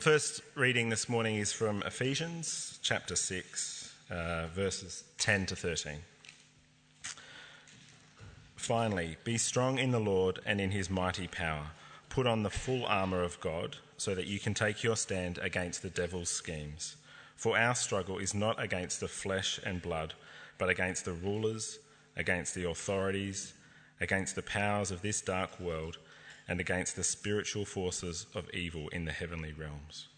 First reading this morning is from Ephesians chapter 6, uh, verses 10 to 13. Finally, be strong in the Lord and in his mighty power. Put on the full armour of God so that you can take your stand against the devil's schemes. For our struggle is not against the flesh and blood, but against the rulers, against the authorities, against the powers of this dark world, and against the spiritual forces of evil in the heavenly realms.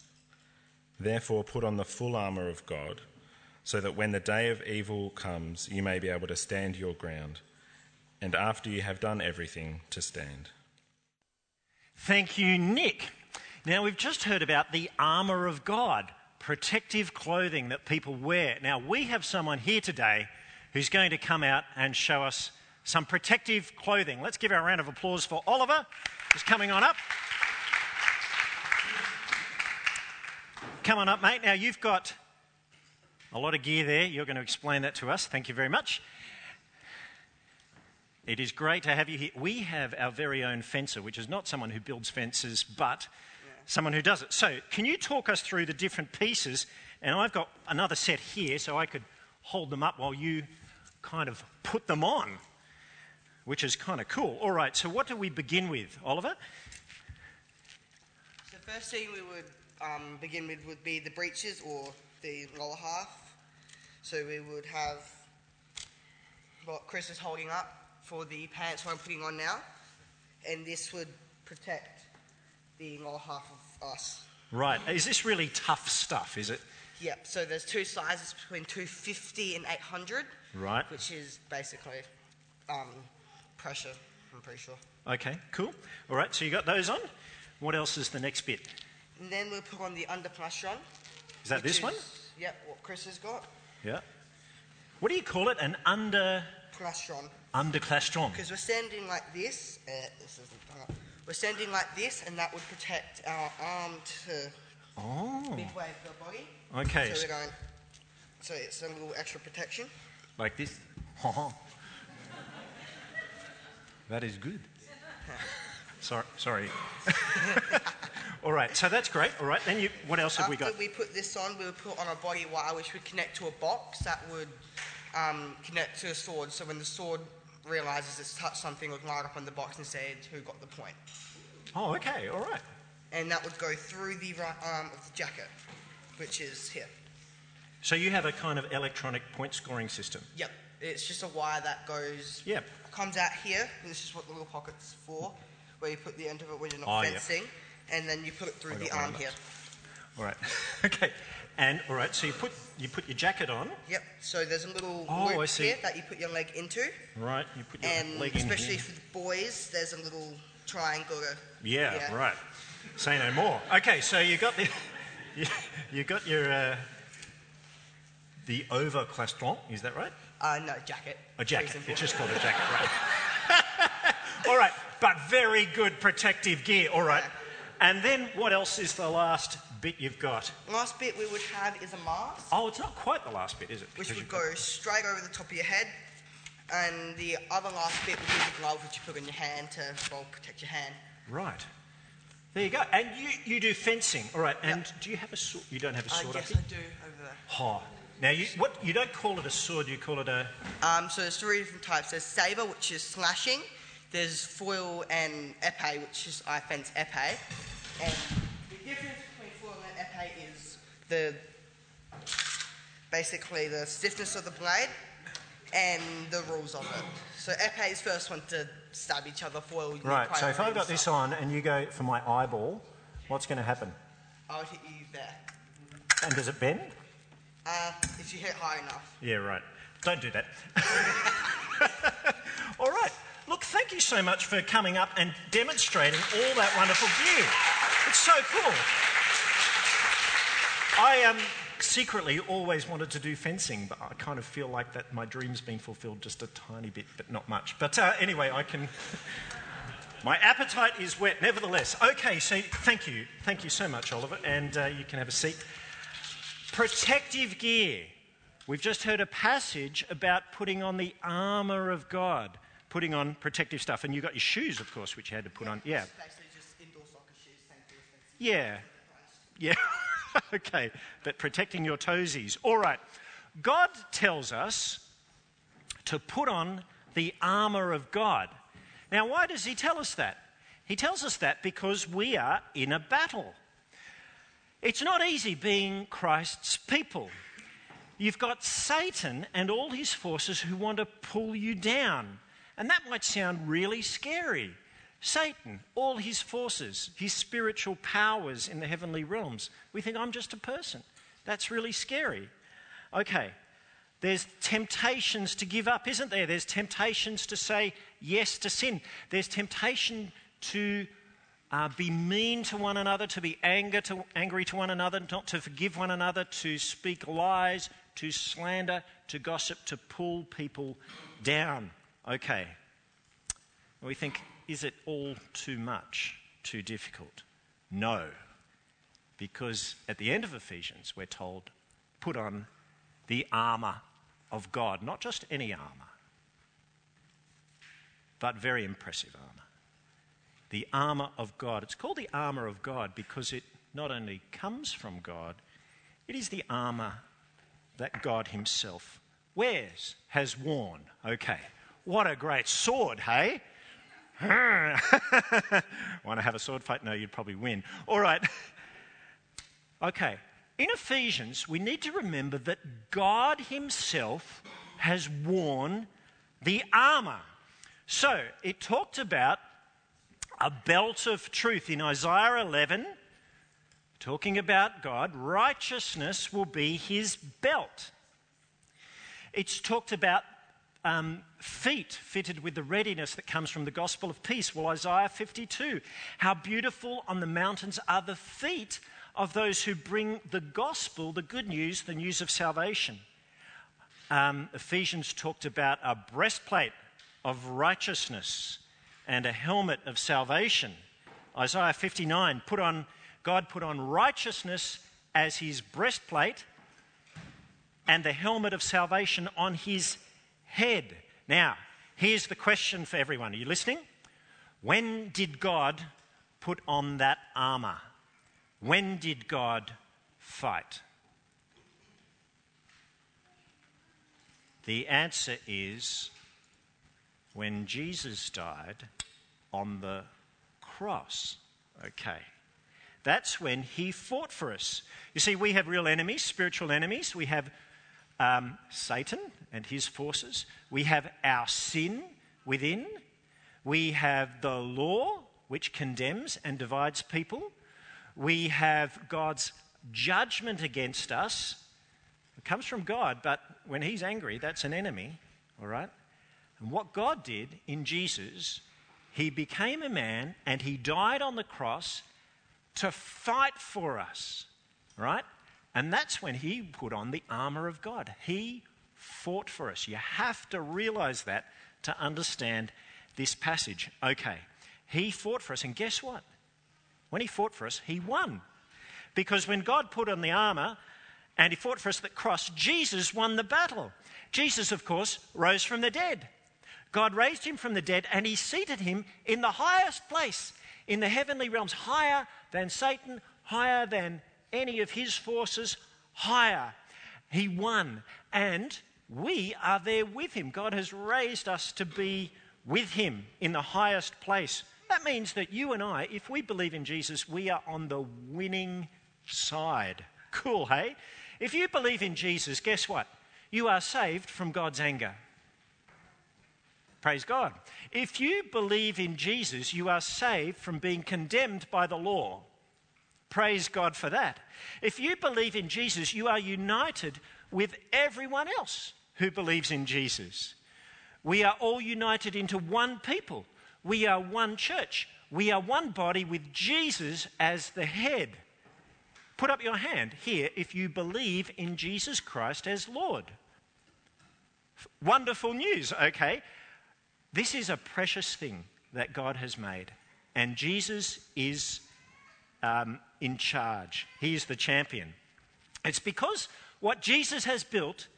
Therefore, put on the full armour of God, so that when the day of evil comes, you may be able to stand your ground, and after you have done everything, to stand. Thank you, Nick. Now, we've just heard about the armour of God protective clothing that people wear. Now, we have someone here today who's going to come out and show us some protective clothing. Let's give our round of applause for Oliver, who's coming on up. Come on up, mate. Now, you've got a lot of gear there. You're going to explain that to us. Thank you very much. It is great to have you here. We have our very own fencer, which is not someone who builds fences, but someone who does it. So, can you talk us through the different pieces? And I've got another set here, so I could hold them up while you kind of put them on, which is kind of cool. All right, so what do we begin with, Oliver? So, the first thing we would um, begin with would be the breeches or the lower half. So, we would have what Chris is holding up for the pants I'm putting on now, and this would protect the lower half of us. Right. Is this really tough stuff, is it? Yep. So there's two sizes between 250 and 800. Right. Which is basically um, pressure, I'm pretty sure. Okay, cool. All right, so you got those on. What else is the next bit? And then we'll put on the underplastron. Is that this is, one? Yep, what Chris has got. Yeah. What do you call it? An under... Plastron. Underclastron. Because we're standing like this. Uh, this isn't we're standing like this, and that would protect our arm to oh. midway of the body. Okay. So we're going. So it's a little extra protection. Like this. that is good. sorry. Sorry. All right. So that's great. All right. Then you. What else have After we got? we put this on, we would put on a body wire, which would connect to a box that would um, connect to a sword. So when the sword realizes it's touched something, it would light up on the box and say who got the point. Oh, okay, all right. And that would go through the right arm of the jacket, which is here. So you have a kind of electronic point scoring system. Yep. It's just a wire that goes. Yep. Comes out here, this is what the little pocket's for, where you put the end of it when you're not Oh, fencing, and then you put it through I the got one arm of here. All right. okay. And all right. So you put you put your jacket on. Yep. So there's a little Oh, loop I see. here that you put your leg into, Right. You put your and leg in especially here. for the boys, there's a little triangle. To, Yeah, right. Say no more. Okay, so you got the you, you got your uh, the overclastron, is that right? Uh, no, jacket. A jacket. It's just called a jacket, right? All right, but very good protective gear. All right. And then what else is the last bit you've got? Last bit we would have is a mask, Oh, it's not quite the last bit, is it? which Because would you've got- go straight over the top of your head, and the other last bit would be the glove, which you put on your hand to well protect your hand. Right. There you go. And you, you do fencing. All right. And do you have a sword? You don't have a Uh, sword, I yes, I think? do over there. Oh. Now, you, what, you don't call it a sword, you call it a. Um, so there's three different types. There's saber, which is slashing. There's foil and epee, which is I fence epee. And the difference between foil and epee is the basically the stiffness of the blade and the rules of it. So epee is first one to stab each other. Foil. Right. So if I've got this on and you go for my eyeball, what's going to happen? I would hit you there. And does it bend? Uh, if you hit high enough. Yeah, right. Don't do that. all right. Look, thank you so much for coming up and demonstrating all that wonderful gear. It's so cool. I um, secretly always wanted to do fencing, but I kind of feel like that my dream's been fulfilled just a tiny bit, but not much. But uh, anyway, I can. My appetite is wet, nevertheless. Okay, so thank you. Thank you so much, Oliver, and uh, you can have a seat. Protective gear. We've just heard a passage about putting on the armour of God, putting on protective stuff. And you got your shoes, of course, which you had to put on. Yeah. Basically just indoor soccer shoes, same thing as fencing. Yeah. Yeah, okay, but protecting your toesies. All right. God tells us to put on the armour of God. Now, why does He tell us that? He tells us that because we are in a battle. It's not easy being Christ's people. You've got Satan and all his forces who want to pull you down. And that might sound really scary. Satan, all his forces, his spiritual powers in the heavenly realms. We think, I'm just a person. That's really scary. Okay, there's temptations to give up, isn't there? There's temptations to say yes to sin. There's temptation to uh, be mean to one another, to be anger to, angry to one another, not to forgive one another, to speak lies, to slander, to gossip, to pull people down. Okay. We think, is it all too much, too difficult? No. Because at the end of Ephesians, we're told, put on the armour of God, not just any armour, but very impressive armour. The armour of God. It's called the armour of God because it not only comes from God, it is the armour that God Himself wears, has worn. Okay, what a great sword, hey? Want to have a sword fight? No, you'd probably win. All right. Okay. In Ephesians, we need to remember that God Himself has worn the armor. So it talked about a belt of truth in Isaiah 11, talking about God. Righteousness will be His belt. It's talked about um, feet fitted with the readiness that comes from the gospel of peace. Well, Isaiah 52 how beautiful on the mountains are the feet of those who bring the gospel, the good news, the news of salvation. Um, Ephesians talked about a breastplate of righteousness and a helmet of salvation. Isaiah 59 put on God put on righteousness as his breastplate and the helmet of salvation on his head. Now, here's the question for everyone. Are you listening? When did God put on that armor? When did God fight? The answer is when Jesus died on the cross. Okay. That's when he fought for us. You see, we have real enemies, spiritual enemies. We have um, Satan and his forces. We have our sin within. We have the law, which condemns and divides people. We have God's judgment against us. It comes from God, but when he's angry, that's an enemy, all right? And what God did in Jesus, he became a man and he died on the cross to fight for us, right? And that's when he put on the armor of God. He fought for us. You have to realize that to understand this passage. Okay, he fought for us, and guess what? When he fought for us, he won. Because when God put on the armor and he fought for us at the cross, Jesus won the battle. Jesus, of course, rose from the dead. God raised him from the dead and he seated him in the highest place in the heavenly realms, higher than Satan, higher than any of his forces higher. He won, and we are there with him. God has raised us to be with him in the highest place. That means that you and I, if we believe in Jesus, we are on the winning side. Cool, hey? If you believe in Jesus, guess what? You are saved from God's anger. Praise God. If you believe in Jesus, you are saved from being condemned by the law. Praise God for that. If you believe in Jesus, you are united with everyone else who believes in Jesus. We are all united into one people. We are one church. We are one body with Jesus as the head. Put up your hand here if you believe in Jesus Christ as Lord. Wonderful news, okay? This is a precious thing that God has made, and Jesus is um, in charge. He is the champion. It's because what Jesus has built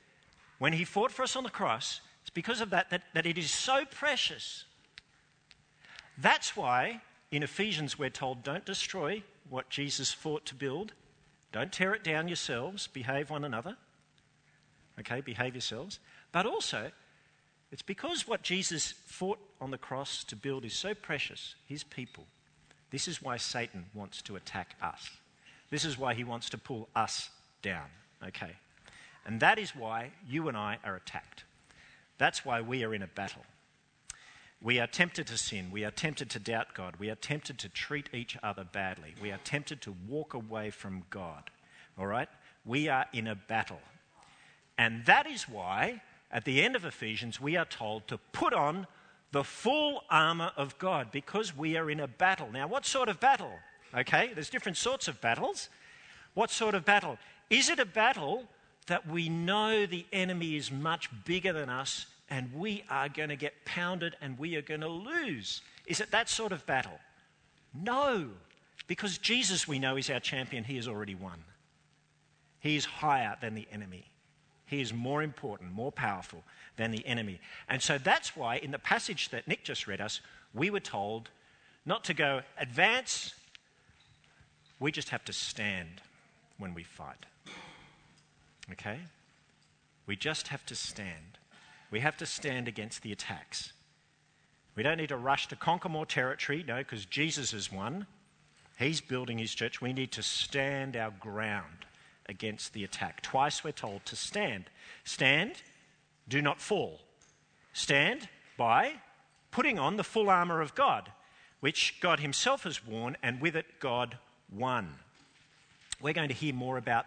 when he fought for us on the cross, it's because of that, that that it is so precious. That's why in Ephesians we're told don't destroy what Jesus fought to build, Don't tear it down yourselves. Behave one another. Okay, behave yourselves. But also, it's because what Jesus fought on the cross to build is so precious, his people. This is why Satan wants to attack us. This is why he wants to pull us down. Okay? And that is why you and I are attacked. That's why we are in a battle. We are tempted to sin. We are tempted to doubt God. We are tempted to treat each other badly. We are tempted to walk away from God. All right? We are in a battle. And that is why at the end of Ephesians, we are told to put on the full armour of God because we are in a battle. Now, what sort of battle? Okay, there's different sorts of battles. What sort of battle? Is it a battle that we know the enemy is much bigger than us and we are going to get pounded and we are going to lose? Is it that sort of battle? No, because Jesus, we know, is our champion. He has already won. He is higher than the enemy. He is more important, more powerful than the enemy. And so that's why in the passage that Nick just read us, we were told not to go advance, we just have to stand when we fight. Okay? We just have to stand. We have to stand against the attacks. We don't need to rush to conquer more territory, no, because Jesus has won. He's building his church. We need to stand our ground against the attack. Twice we're told to stand. Stand, do not fall. Stand by putting on the full armour of God, which God Himself has worn, and with it, God won. We're going to hear more about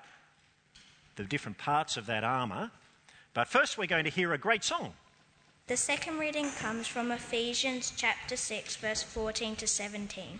the different parts of that armour, but first we're going to hear a great song. The second reading comes from Ephesians chapter 6, verse 14 to 17.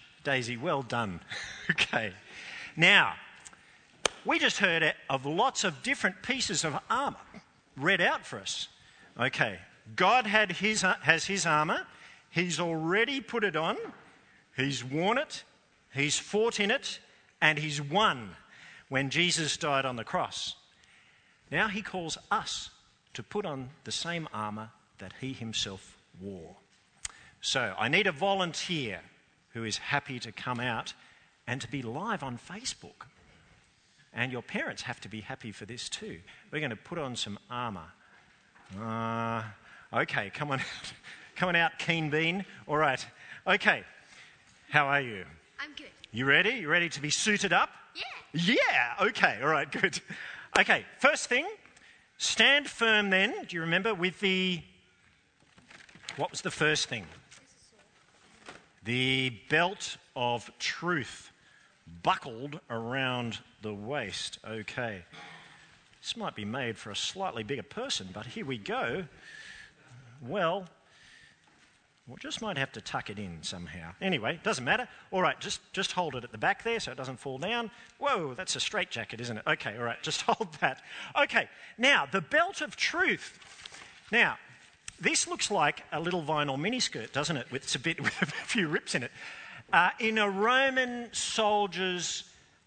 Daisy, well done. okay. Now, we just heard of lots of different pieces of armour read out for us. Okay. God had his, uh, has his armour. He's already put it on. He's worn it. He's fought in it. And he's won when Jesus died on the cross. Now he calls us to put on the same armour that he himself wore. So I need a volunteer who is happy to come out and to be live on Facebook. And your parents have to be happy for this too. We're going to put on some armour. Uh, okay, come on out. come on out, Keen Bean. All right. Okay. How are you? I'm good. You ready? You ready to be suited up? Yeah. Yeah. Okay. All right. Good. Okay. First thing, stand firm then. Do you remember with the. What was the first thing? The belt of truth buckled around the waist. Okay. This might be made for a slightly bigger person, but here we go. Well, we just might have to tuck it in somehow. Anyway, doesn't matter. All right, just, just hold it at the back there so it doesn't fall down. Whoa, that's a straight jacket, isn't it? Okay, all right, just hold that. Okay, now, the belt of truth. Now, this looks like a little vinyl miniskirt, doesn't it? With, it's a bit with a few rips in it. Uh, in a Roman soldier's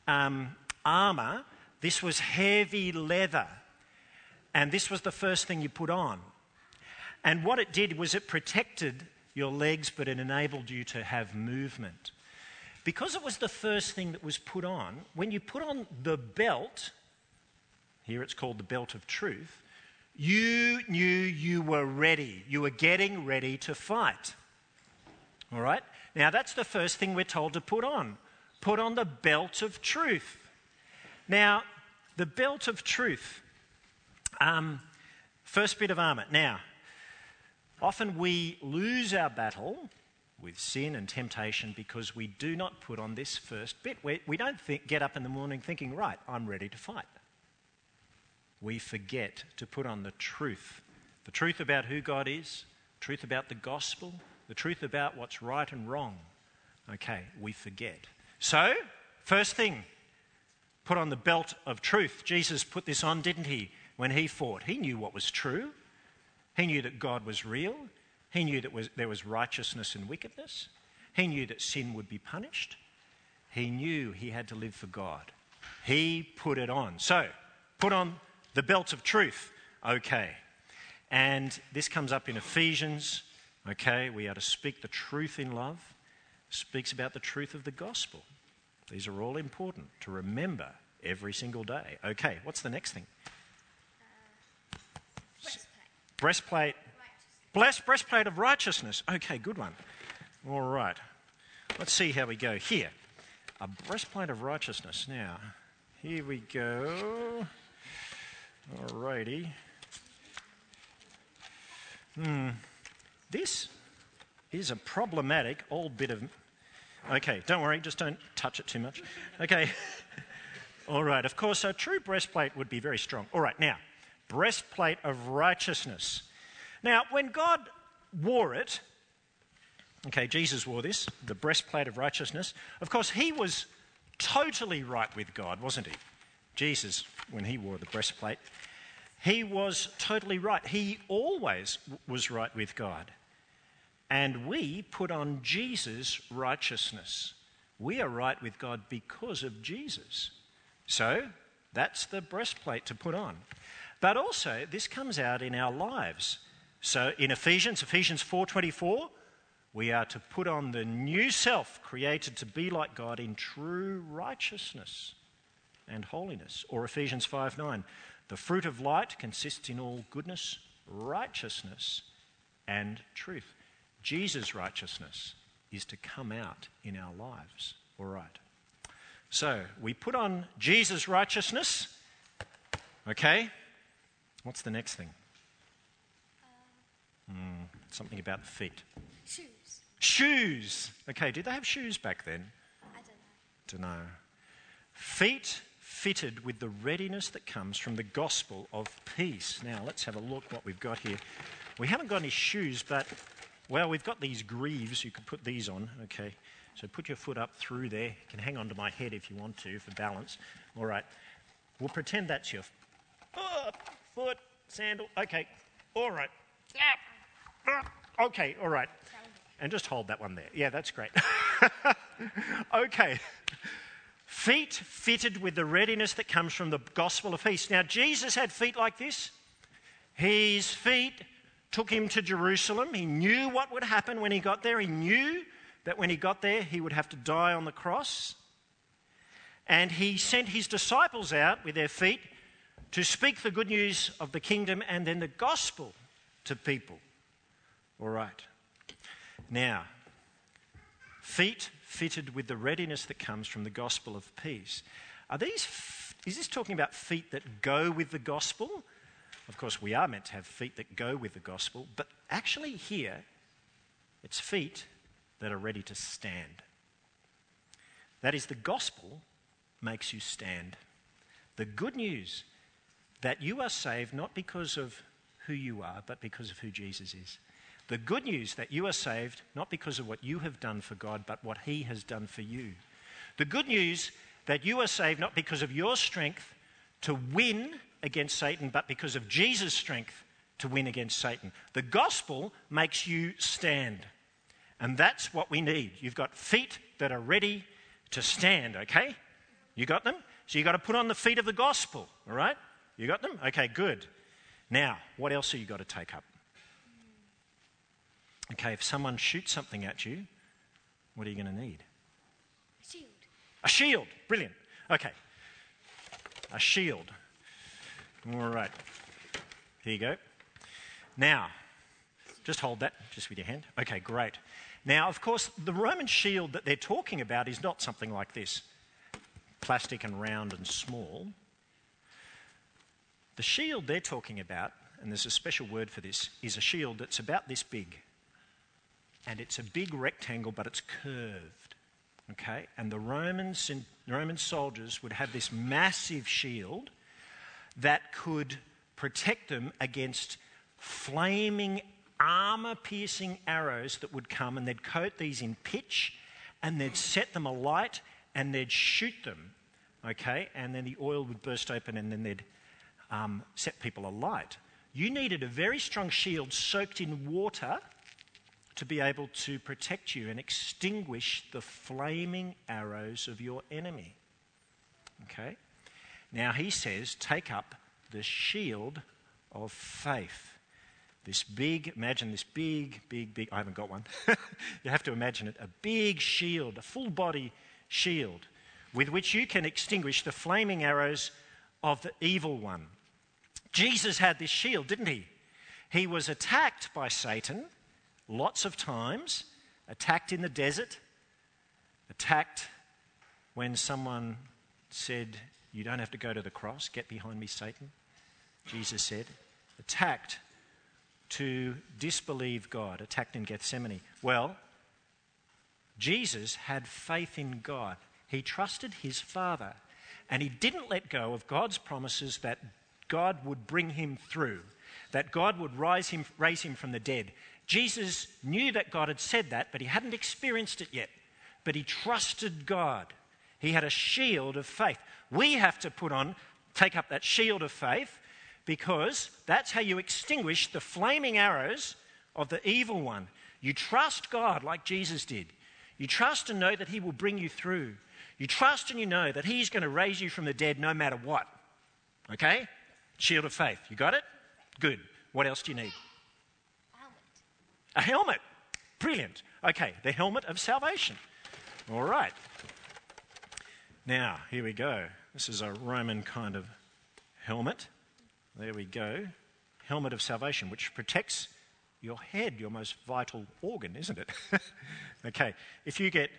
um, armour, this was heavy leather. And this was the first thing you put on. And what it did was it protected your legs, but it enabled you to have movement. Because it was the first thing that was put on, when you put on the belt, here it's called the belt of truth, you knew you were ready. You were getting ready to fight. All right? Now, that's the first thing we're told to put on. Put on the belt of truth. Now, the belt of truth. Um, first bit of armour. Now, often we lose our battle with sin and temptation because we do not put on this first bit. We, we don't think, get up in the morning thinking, right, I'm ready to fight we forget to put on the truth the truth about who God is, truth about the gospel, the truth about what's right and wrong. Okay, we forget. So, first thing, Put on the belt of truth. Jesus put this on, didn't he, when he fought? He knew what was true. He knew that God was real. He knew that was, there was righteousness and wickedness. He knew that sin would be punished. He knew he had to live for God. He put it on. So, put on the belt of truth. Okay. And this comes up in Ephesians. Okay, we are to speak the truth in love. Speaks about the truth of the gospel. These are all important to remember every single day. Okay, what's the next thing? Uh, breastplate. Breastplate. Breastplate of righteousness. Okay, good one. All right. Let's see how we go here. A breastplate of righteousness. Now, here we go. All righty. Hmm. This is a problematic old bit of. Okay, don't worry, just don't touch it too much. Okay. All right, of course, a true breastplate would be very strong. All right, now, breastplate of righteousness. Now, when God wore it, okay, Jesus wore this, the breastplate of righteousness. Of course, he was totally right with God, wasn't he? Jesus, when he wore the breastplate, he was totally right. He always was right with God. And we put on Jesus' righteousness. We are right with God because of Jesus. So that's the breastplate to put on. But also, this comes out in our lives. So in Ephesians, Ephesians 4:24, we are to put on the new self created to be like God in true righteousness and holiness. Or Ephesians 5:9, the fruit of light consists in all goodness, righteousness, and truth. Jesus' righteousness is to come out in our lives. All right. So we put on Jesus' righteousness. Okay. What's the next thing? Mm, something about the feet. Shoes. Shoes. Okay, did they have shoes back then? I don't know. Don't know. Feet fitted with the readiness that comes from the gospel of peace. Now, let's have a look what we've got here. We haven't got any shoes, but, well, we've got these greaves. You could put these on, okay? So put your foot up through there. You can hang onto my head if you want to for balance. All right. We'll pretend that's your oh, foot, sandal. Okay. All right. Okay, all right. And just hold that one there. Yeah, that's great. okay. Feet fitted with the readiness that comes from the gospel of peace. Now, Jesus had feet like this. His feet took him to Jerusalem. He knew what would happen when he got there. He knew that when he got there, he would have to die on the cross. And he sent his disciples out with their feet to speak the good news of the kingdom and then the gospel to people. All right. Now, feet fitted with the readiness that comes from the gospel of peace. Are these, is this talking about feet that go with the gospel? Of course, we are meant to have feet that go with the gospel, but actually, here, it's feet that are ready to stand. That is, the gospel makes you stand. The good news that you are saved not because of who you are, but because of who Jesus is. The good news that you are saved not because of what you have done for God, but what He has done for you. The good news that you are saved not because of your strength to win against Satan, but because of Jesus' strength to win against Satan. The gospel makes you stand. And that's what we need. You've got feet that are ready to stand, okay? You got them? So you've got to put on the feet of the gospel, all right? You got them? Okay, good. Now, what else have you got to take up? Okay, if someone shoots something at you, what are you going to need? A shield. A shield. Brilliant. Okay. A shield. All right. Here you go. Now, just hold that just with your hand. Okay, great. Now, of course, the Roman shield that they're talking about is not something like this plastic and round and small. The shield they're talking about, and there's a special word for this, is a shield that's about this big and it's a big rectangle, but it's curved. Okay? And the Romans and Roman soldiers would have this massive shield that could protect them against flaming, armor piercing arrows that would come, and they'd coat these in pitch and they'd set them alight and they'd shoot them okay, and then the oil would burst open and then they'd um, set people alight. You needed a very strong shield soaked in water to be able to protect you and extinguish the flaming arrows of your enemy. Okay? Now he says, take up the shield of faith. This big, imagine this big, big, big, I haven't got one. you have to imagine it a big shield, a full body shield, with which you can extinguish the flaming arrows of the evil one. Jesus had this shield, didn't he? He was attacked by Satan lots of times, attacked in the desert, attacked when someone said, You don't have to go to the cross, get behind me, Satan. Jesus said, attacked to disbelieve God, attacked in Gethsemane? Well, Jesus had faith in God. He trusted his Father, and he didn't let go of God's promises that God would bring him through, that God would rise him, raise him from the dead. Jesus knew that God had said that, but he hadn't experienced it yet. But he trusted God. He had a shield of faith. We have to put on, take up that shield of faith because that's how you extinguish the flaming arrows of the evil one. You trust God like Jesus did. You trust and know that He will bring you through. You trust and you know that He's going to raise you from the dead no matter what. Okay? Shield of faith. You got it? Good. What else do you need? A helmet. Brilliant. Okay, the helmet of salvation. All right. Now, here we go. This is a Roman kind of helmet. There we go. Helmet of salvation, which protects your head, your most vital organ, isn't it? okay, if you get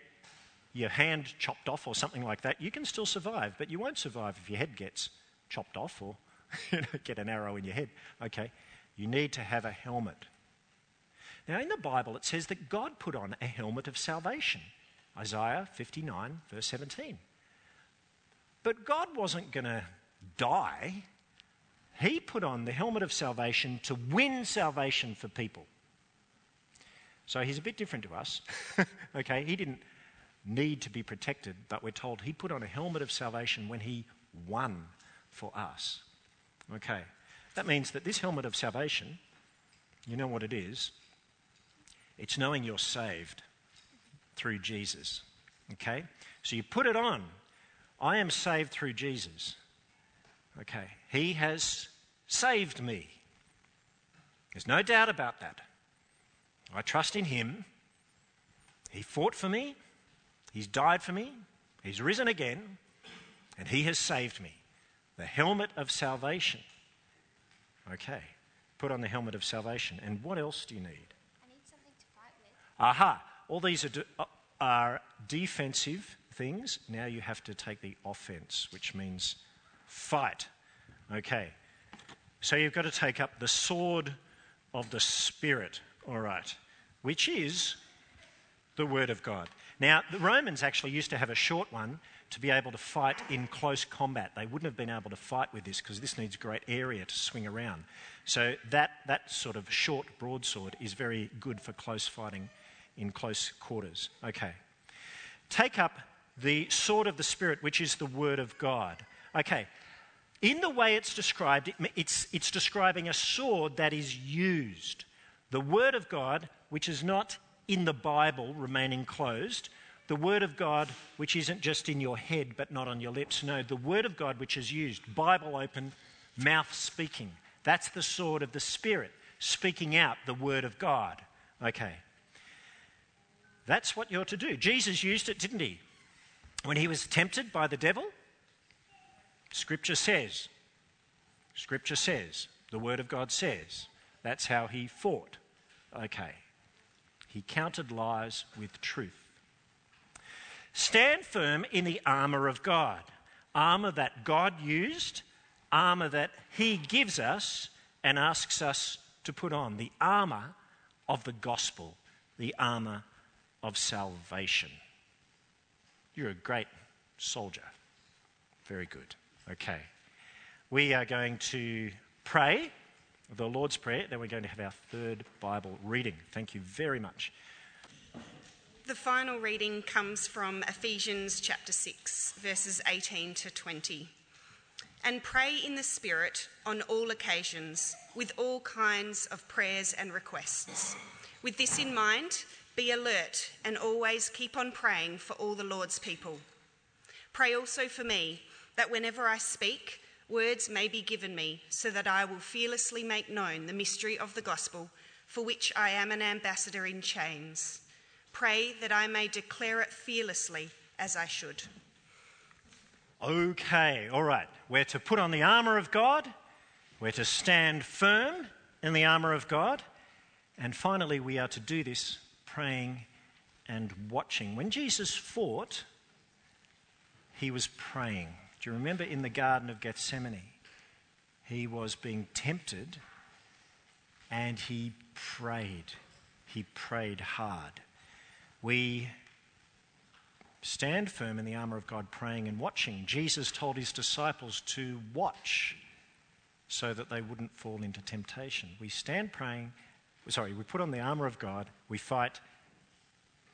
your hand chopped off or something like that, you can still survive, but you won't survive if your head gets chopped off or get an arrow in your head. Okay, you need to have a helmet. Now, in the Bible, it says that God put on a helmet of salvation. Isaiah 59, verse 17. But God wasn't going to die he put on the helmet of salvation to win salvation for people. So he's a bit different to us. okay, he didn't need to be protected, but we're told he put on a helmet of salvation when he won for us. Okay, that means that this helmet of salvation, you know what it is? It's knowing you're saved through Jesus. Okay, so you put it on. I am saved through Jesus. Okay, He has saved me. There's no doubt about that. I trust in Him. He fought for me, He's died for me, He's risen again, and He has saved me. The helmet of salvation. Okay, put on the helmet of salvation. And what else do you need something to fight with. Aha, all these are, de- uh, are defensive things. Now you have to take the offense, which means fight. Okay. So you've got to take up the sword of the Spirit, all right, which is the Word of God. Now, the Romans actually used to have a short one to be able to fight in close combat. They wouldn't have been able to fight with this because this needs great area to swing around. So that, that sort of short broadsword is very good for close fighting in close quarters. Okay. Take up the sword of the Spirit, which is the Word of God. Okay, in the way it's described, it's, it's describing a sword that is used. The Word of God, which is not in the Bible remaining closed, the Word of God, which isn't just in your head but not on your lips. No, the Word of God, which is used, Bible open, mouth speaking. That's the sword of the Spirit, speaking out the Word of God. Okay. That's what you're to do. Jesus used it, didn't he? When he was tempted by the devil, Scripture says. Scripture says. The Word of God says. That's how he fought. Okay. He countered lies with truth. Stand firm in the armour of God. Armour that God used, armour that He gives us and asks us to put on. The armour of the gospel, the armour of salvation. You're a great soldier. Very good. Okay. We are going to pray the Lord's Prayer, then we're going to have our third Bible reading. Thank you very much. The final reading comes from Ephesians chapter 6, verses 18 to 20. And pray in the Spirit on all occasions, with all kinds of prayers and requests. With this in mind, be alert and always keep on praying for all the Lord's people. Pray also for me, that whenever I speak, words may be given me, so that I will fearlessly make known the mystery of the gospel, for which I am an ambassador in chains. Pray that I may declare it fearlessly as I should. Okay, all right. We're to put on the armour of God, we're to stand firm in the armour of God, and finally, we are to do this praying and watching. When Jesus fought, he was praying. Do you remember in the Garden of Gethsemane? He was being tempted and he prayed. He prayed hard. We stand firm in the armour of God, praying and watching. Jesus told his disciples to watch so that they wouldn't fall into temptation. We stand praying, sorry, we put on the armour of God, we fight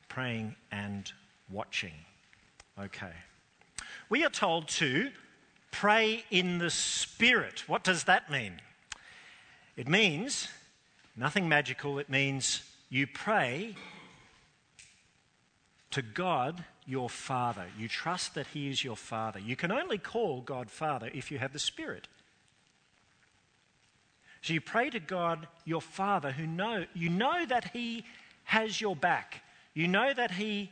praying and watching. Okay. We are told to pray in the Spirit. What does that mean? It means nothing magical, it means you pray to God your Father. You trust that He is your Father. You can only call God Father if you have the Spirit. So you pray to God your Father who know you know that He has your back. You know that He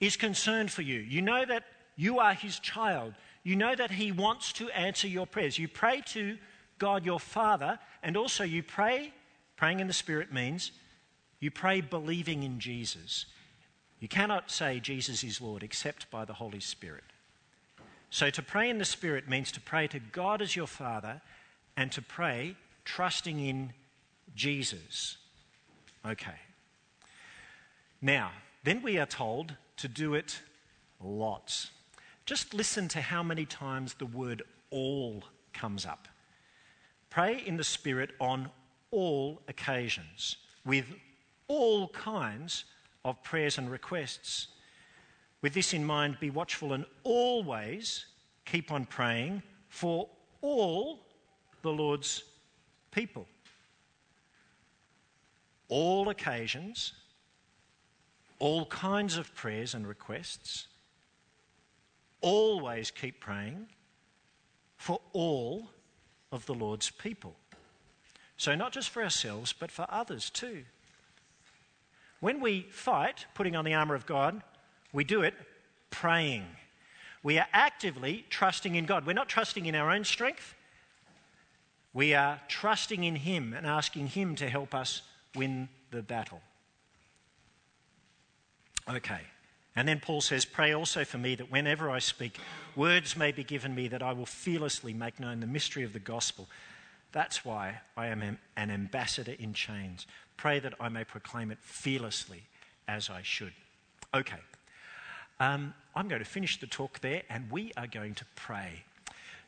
is concerned for you. You know that you are His child. You know that He wants to answer your prayers. You pray to God your Father, and also you pray, praying in the Spirit means you pray believing in Jesus. You cannot say Jesus is Lord except by the Holy Spirit. So to pray in the Spirit means to pray to God as your Father and to pray trusting in Jesus. Okay. Now, then we are told to do it lots. Just listen to how many times the word all comes up. Pray in the Spirit on all occasions, with all kinds of prayers and requests. With this in mind, be watchful and always keep on praying for all the Lord's people. All occasions, all kinds of prayers and requests. Always keep praying for all of the Lord's people. So, not just for ourselves, but for others too. When we fight, putting on the armour of God, we do it praying. We are actively trusting in God. We're not trusting in our own strength. We are trusting in Him and asking Him to help us win the battle. Okay. And then Paul says, Pray also for me that whenever I speak, words may be given me that I will fearlessly make known the mystery of the gospel. That's why I am an ambassador in chains. Pray that I may proclaim it fearlessly as I should. Okay. Um, I'm going to finish the talk there and we are going to pray.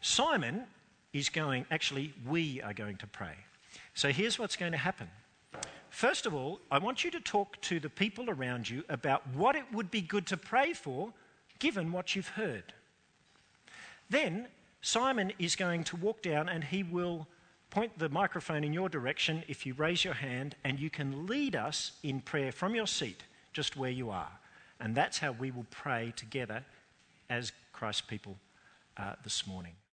Simon is going, actually, we are going to pray. So here's what's going to happen. First of all, I want you to talk to the people around you about what it would be good to pray for given what you've heard. Then Simon is going to walk down and he will point the microphone in your direction if you raise your hand, and you can lead us in prayer from your seat, just where you are. And that's how we will pray together as Christ people uh, this morning.